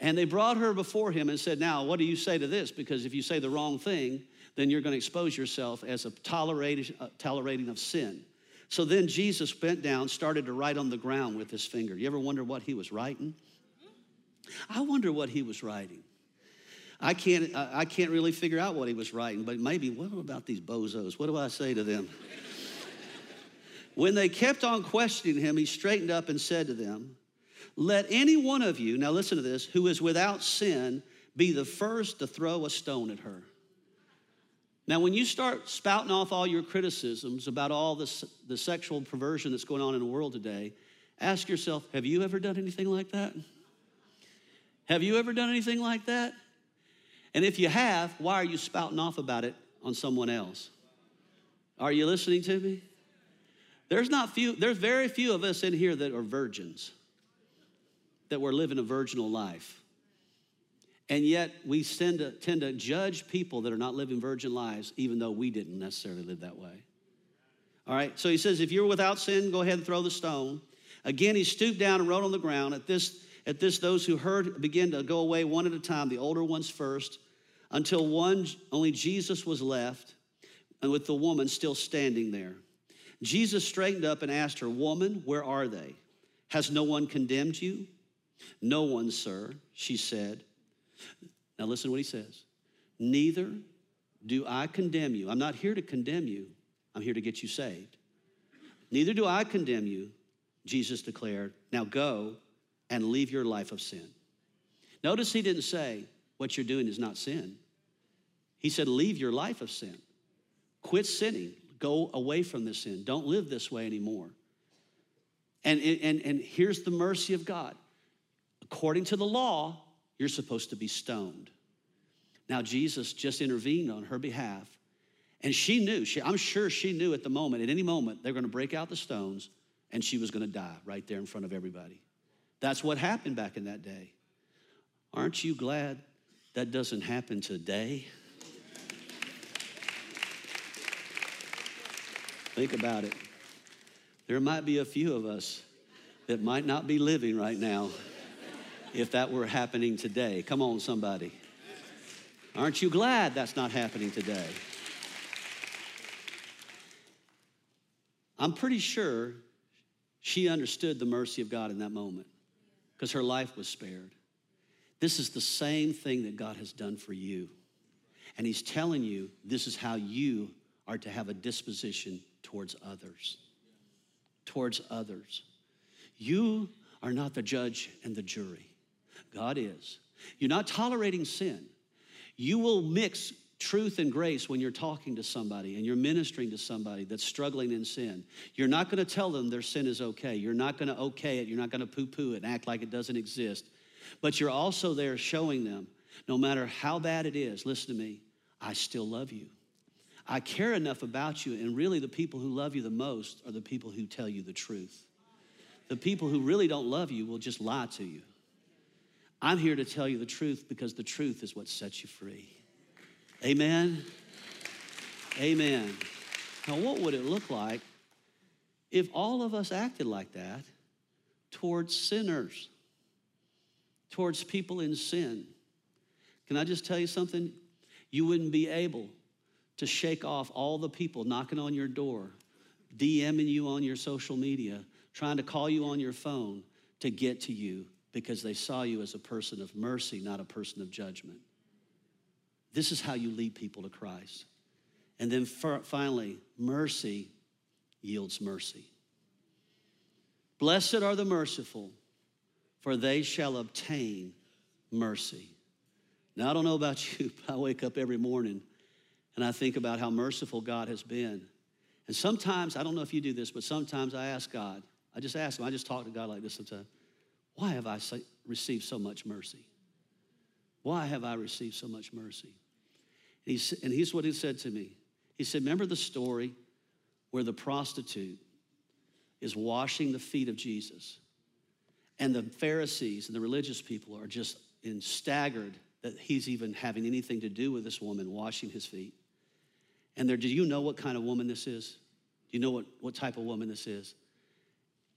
And they brought her before him and said, Now, what do you say to this? Because if you say the wrong thing, then you're going to expose yourself as a tolerating, uh, tolerating of sin. So then Jesus bent down, started to write on the ground with his finger. You ever wonder what he was writing? I wonder what he was writing. I can't, I can't really figure out what he was writing, but maybe, what about these bozos? What do I say to them? when they kept on questioning him, he straightened up and said to them, let any one of you, now listen to this, who is without sin, be the first to throw a stone at her. Now, when you start spouting off all your criticisms about all this, the sexual perversion that's going on in the world today, ask yourself have you ever done anything like that? Have you ever done anything like that? And if you have, why are you spouting off about it on someone else? Are you listening to me? There's not few, there's very few of us in here that are virgins that we're living a virginal life. And yet we tend to, tend to judge people that are not living virgin lives, even though we didn't necessarily live that way. All right, so he says, if you're without sin, go ahead and throw the stone. Again, he stooped down and wrote on the ground. At this, at this, those who heard began to go away one at a time, the older ones first, until one, only Jesus was left, and with the woman still standing there. Jesus straightened up and asked her, Woman, where are they? Has no one condemned you? No one, sir, she said. Now listen to what he says. Neither do I condemn you. I'm not here to condemn you, I'm here to get you saved. Neither do I condemn you, Jesus declared. Now go and leave your life of sin. Notice he didn't say, What you're doing is not sin. He said, Leave your life of sin. Quit sinning. Go away from this sin. Don't live this way anymore. And, and, and here's the mercy of God according to the law, you're supposed to be stoned. Now, Jesus just intervened on her behalf. And she knew, she, I'm sure she knew at the moment, at any moment, they're going to break out the stones and she was going to die right there in front of everybody. That's what happened back in that day. Aren't you glad that doesn't happen today? Think about it. There might be a few of us that might not be living right now if that were happening today. Come on, somebody. Aren't you glad that's not happening today? I'm pretty sure she understood the mercy of God in that moment because her life was spared. This is the same thing that God has done for you. And He's telling you this is how you are to have a disposition towards others. Towards others. You are not the judge and the jury. God is. You're not tolerating sin. You will mix truth and grace when you're talking to somebody and you're ministering to somebody that's struggling in sin. You're not going to tell them their sin is okay. You're not going to okay it. You're not going to poo poo it and act like it doesn't exist. But you're also there showing them no matter how bad it is, listen to me, I still love you. I care enough about you, and really the people who love you the most are the people who tell you the truth. The people who really don't love you will just lie to you. I'm here to tell you the truth because the truth is what sets you free. Amen. Amen. Now, what would it look like if all of us acted like that towards sinners, towards people in sin? Can I just tell you something? You wouldn't be able to shake off all the people knocking on your door, DMing you on your social media, trying to call you on your phone to get to you because they saw you as a person of mercy, not a person of judgment. This is how you lead people to Christ. And then finally, mercy yields mercy. Blessed are the merciful, for they shall obtain mercy. Now, I don't know about you, but I wake up every morning and I think about how merciful God has been. And sometimes, I don't know if you do this, but sometimes I ask God, I just ask Him, I just talk to God like this sometimes, why have I received so much mercy? Why have I received so much mercy? And, he's, and here's what He said to me He said, Remember the story where the prostitute is washing the feet of Jesus? And the Pharisees and the religious people are just in staggered that he's even having anything to do with this woman washing his feet. And there, do you know what kind of woman this is? Do you know what, what type of woman this is?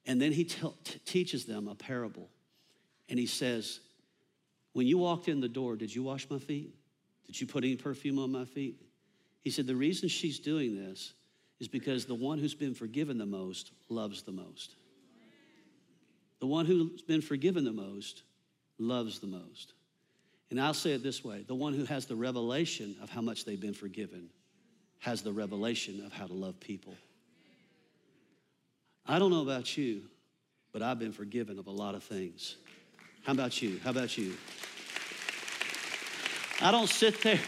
And then he t- teaches them a parable. And he says, When you walked in the door, did you wash my feet? Did you put any perfume on my feet? He said, The reason she's doing this is because the one who's been forgiven the most loves the most. The one who's been forgiven the most loves the most. And I'll say it this way the one who has the revelation of how much they've been forgiven has the revelation of how to love people. I don't know about you, but I've been forgiven of a lot of things. How about you? How about you? I don't sit there.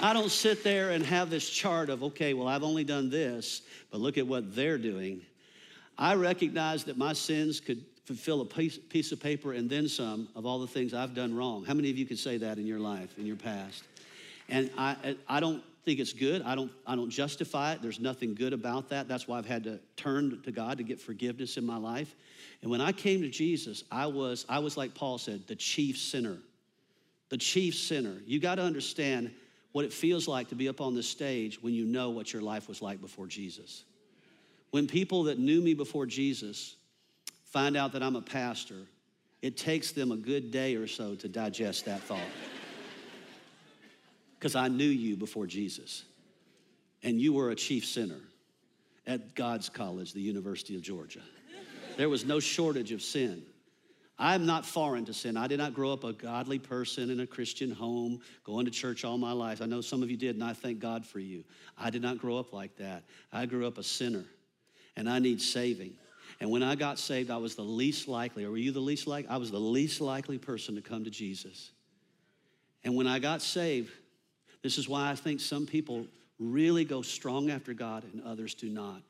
I don't sit there and have this chart of, okay, well, I've only done this, but look at what they're doing. I recognize that my sins could fulfill a piece, piece of paper and then some of all the things I've done wrong. How many of you could say that in your life, in your past? And I, I don't think it's good. I don't, I don't justify it. There's nothing good about that. That's why I've had to turn to God to get forgiveness in my life. And when I came to Jesus, I was, I was like Paul said, the chief sinner. The chief sinner. You got to understand what it feels like to be up on the stage when you know what your life was like before Jesus. When people that knew me before Jesus find out that I'm a pastor, it takes them a good day or so to digest that thought. Because I knew you before Jesus, and you were a chief sinner at God's College, the University of Georgia. There was no shortage of sin. I'm not foreign to sin. I did not grow up a godly person in a Christian home, going to church all my life. I know some of you did, and I thank God for you. I did not grow up like that. I grew up a sinner, and I need saving. And when I got saved, I was the least likely, or were you the least likely? I was the least likely person to come to Jesus. And when I got saved, this is why I think some people really go strong after God and others do not,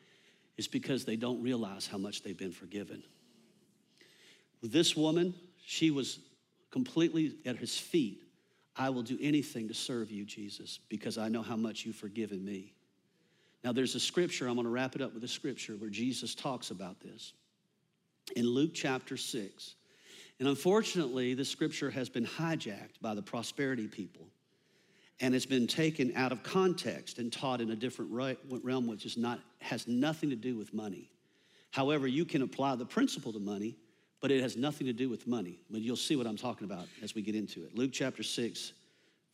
is because they don't realize how much they've been forgiven. This woman, she was completely at his feet. I will do anything to serve you, Jesus, because I know how much you've forgiven me. Now, there's a scripture, I'm going to wrap it up with a scripture where Jesus talks about this in Luke chapter 6. And unfortunately, the scripture has been hijacked by the prosperity people and it's been taken out of context and taught in a different realm, which is not, has nothing to do with money. However, you can apply the principle to money, but it has nothing to do with money. But you'll see what I'm talking about as we get into it. Luke chapter 6,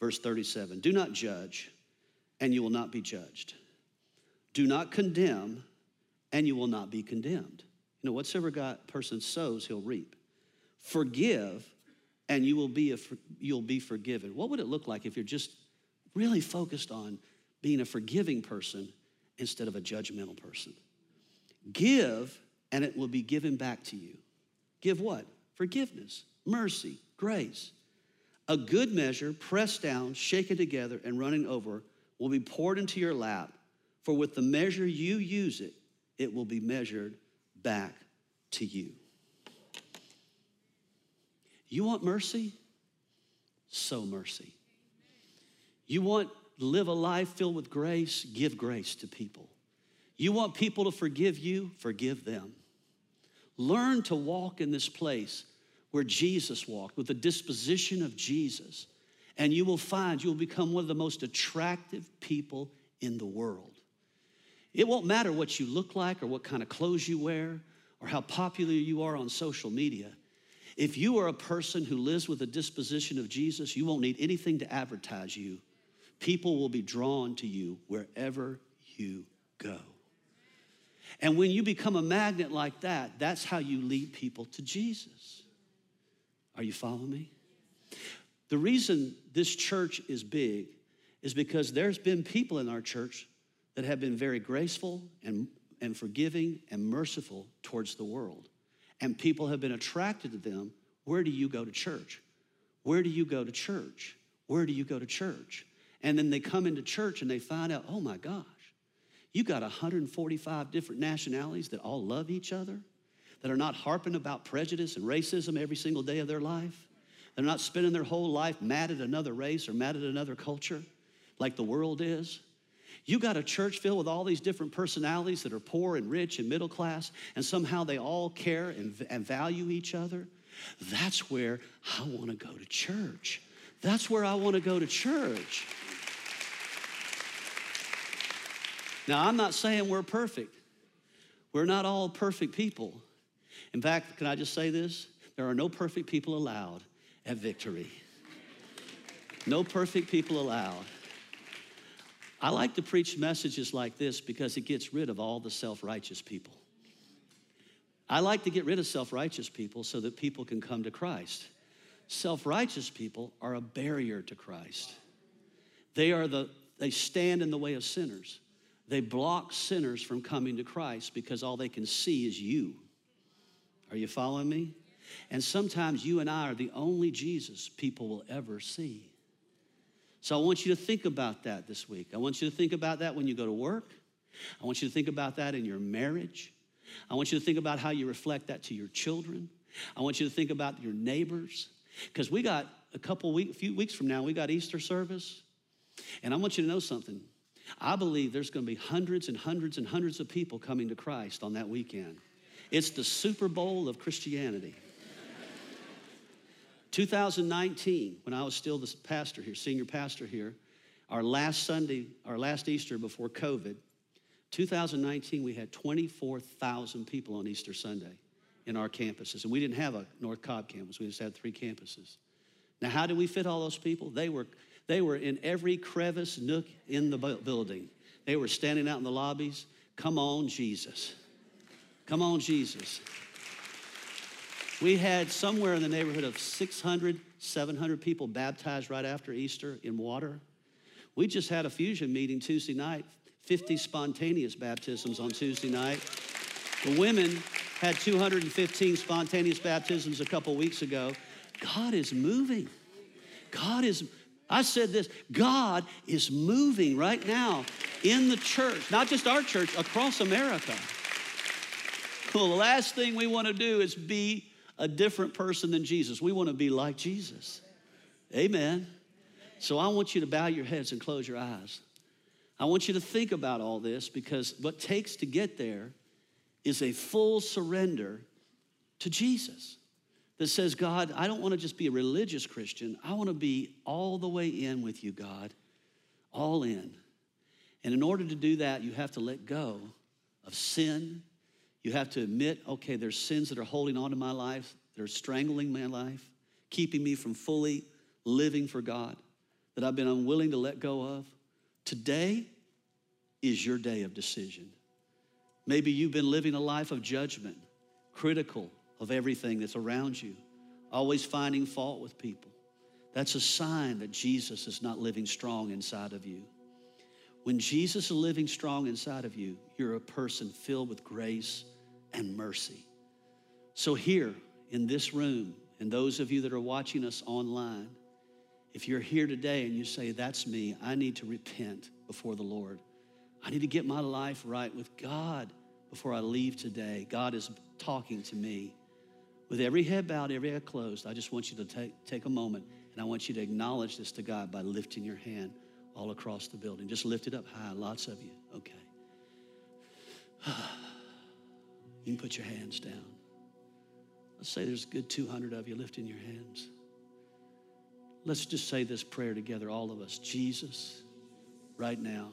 verse 37. Do not judge, and you will not be judged. Do not condemn, and you will not be condemned. You know, whatsoever God person sows, he'll reap. Forgive, and you will be a, you'll be forgiven. What would it look like if you're just really focused on being a forgiving person instead of a judgmental person? Give, and it will be given back to you. Give what? Forgiveness, mercy, grace. A good measure, pressed down, shaken together, and running over, will be poured into your lap for with the measure you use it, it will be measured back to you. You want mercy? Sow mercy. You want to live a life filled with grace? Give grace to people. You want people to forgive you? Forgive them. Learn to walk in this place where Jesus walked, with the disposition of Jesus, and you will find you will become one of the most attractive people in the world. It won't matter what you look like or what kind of clothes you wear or how popular you are on social media. If you are a person who lives with the disposition of Jesus, you won't need anything to advertise you. People will be drawn to you wherever you go. And when you become a magnet like that, that's how you lead people to Jesus. Are you following me? The reason this church is big is because there's been people in our church that have been very graceful and, and forgiving and merciful towards the world. And people have been attracted to them. Where do you go to church? Where do you go to church? Where do you go to church? And then they come into church and they find out, oh my gosh, you got 145 different nationalities that all love each other, that are not harping about prejudice and racism every single day of their life. They're not spending their whole life mad at another race or mad at another culture like the world is. You got a church filled with all these different personalities that are poor and rich and middle class, and somehow they all care and, and value each other. That's where I want to go to church. That's where I want to go to church. Now, I'm not saying we're perfect. We're not all perfect people. In fact, can I just say this? There are no perfect people allowed at victory. No perfect people allowed. I like to preach messages like this because it gets rid of all the self righteous people. I like to get rid of self righteous people so that people can come to Christ. Self righteous people are a barrier to Christ. They are the, they stand in the way of sinners. They block sinners from coming to Christ because all they can see is you. Are you following me? And sometimes you and I are the only Jesus people will ever see. So I want you to think about that this week. I want you to think about that when you go to work. I want you to think about that in your marriage. I want you to think about how you reflect that to your children. I want you to think about your neighbors. Because we got a couple weeks, few weeks from now, we got Easter service. And I want you to know something. I believe there's going to be hundreds and hundreds and hundreds of people coming to Christ on that weekend. It's the Super Bowl of Christianity. 2019, when I was still the pastor here, senior pastor here, our last Sunday, our last Easter before COVID, 2019, we had 24,000 people on Easter Sunday in our campuses. And we didn't have a North Cobb campus, we just had three campuses. Now, how did we fit all those people? They were they were in every crevice, nook in the building. They were standing out in the lobbies. Come on, Jesus. Come on, Jesus. We had somewhere in the neighborhood of 600, 700 people baptized right after Easter in water. We just had a fusion meeting Tuesday night, 50 spontaneous baptisms on Tuesday night. The women had 215 spontaneous baptisms a couple weeks ago. God is moving. God is I said this God is moving right now in the church, not just our church, across America. Well, the last thing we want to do is be a different person than Jesus. We want to be like Jesus. Amen. So I want you to bow your heads and close your eyes. I want you to think about all this because what takes to get there is a full surrender to Jesus that says, God, I don't want to just be a religious Christian. I want to be all the way in with you, God, all in. And in order to do that, you have to let go of sin. You have to admit, okay, there's sins that are holding on to my life, that are strangling my life, keeping me from fully living for God, that I've been unwilling to let go of. Today is your day of decision. Maybe you've been living a life of judgment, critical, of everything that's around you, always finding fault with people. That's a sign that Jesus is not living strong inside of you. When Jesus is living strong inside of you, you're a person filled with grace and mercy. So, here in this room, and those of you that are watching us online, if you're here today and you say, That's me, I need to repent before the Lord. I need to get my life right with God before I leave today. God is talking to me. With every head bowed, every head closed, I just want you to take, take a moment and I want you to acknowledge this to God by lifting your hand all across the building. Just lift it up high, lots of you. Okay. You can put your hands down. Let's say there's a good 200 of you lifting your hands. Let's just say this prayer together, all of us. Jesus, right now,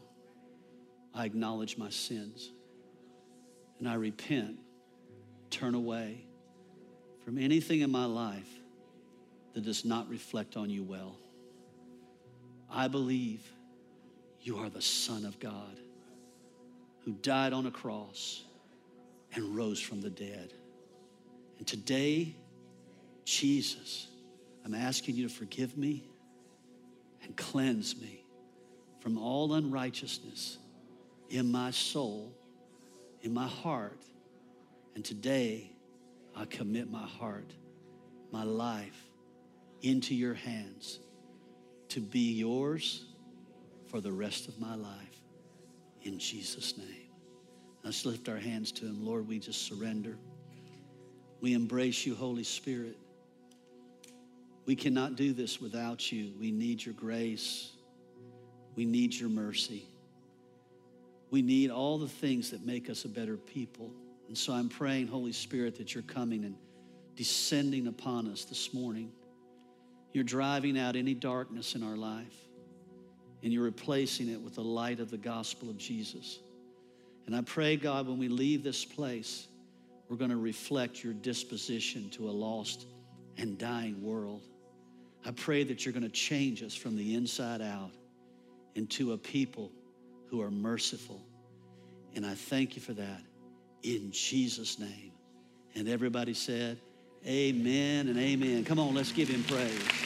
I acknowledge my sins and I repent, turn away from anything in my life that does not reflect on you well. I believe you are the Son of God who died on a cross and rose from the dead. And today, Jesus, I'm asking you to forgive me and cleanse me from all unrighteousness in my soul, in my heart. And today, I commit my heart, my life into your hands to be yours for the rest of my life. In Jesus' name. Let's lift our hands to Him. Lord, we just surrender. We embrace you, Holy Spirit. We cannot do this without you. We need your grace. We need your mercy. We need all the things that make us a better people. And so I'm praying, Holy Spirit, that you're coming and descending upon us this morning. You're driving out any darkness in our life, and you're replacing it with the light of the gospel of Jesus. And I pray, God, when we leave this place, we're going to reflect your disposition to a lost and dying world. I pray that you're going to change us from the inside out into a people who are merciful. And I thank you for that in Jesus' name. And everybody said, Amen and amen. Come on, let's give him praise.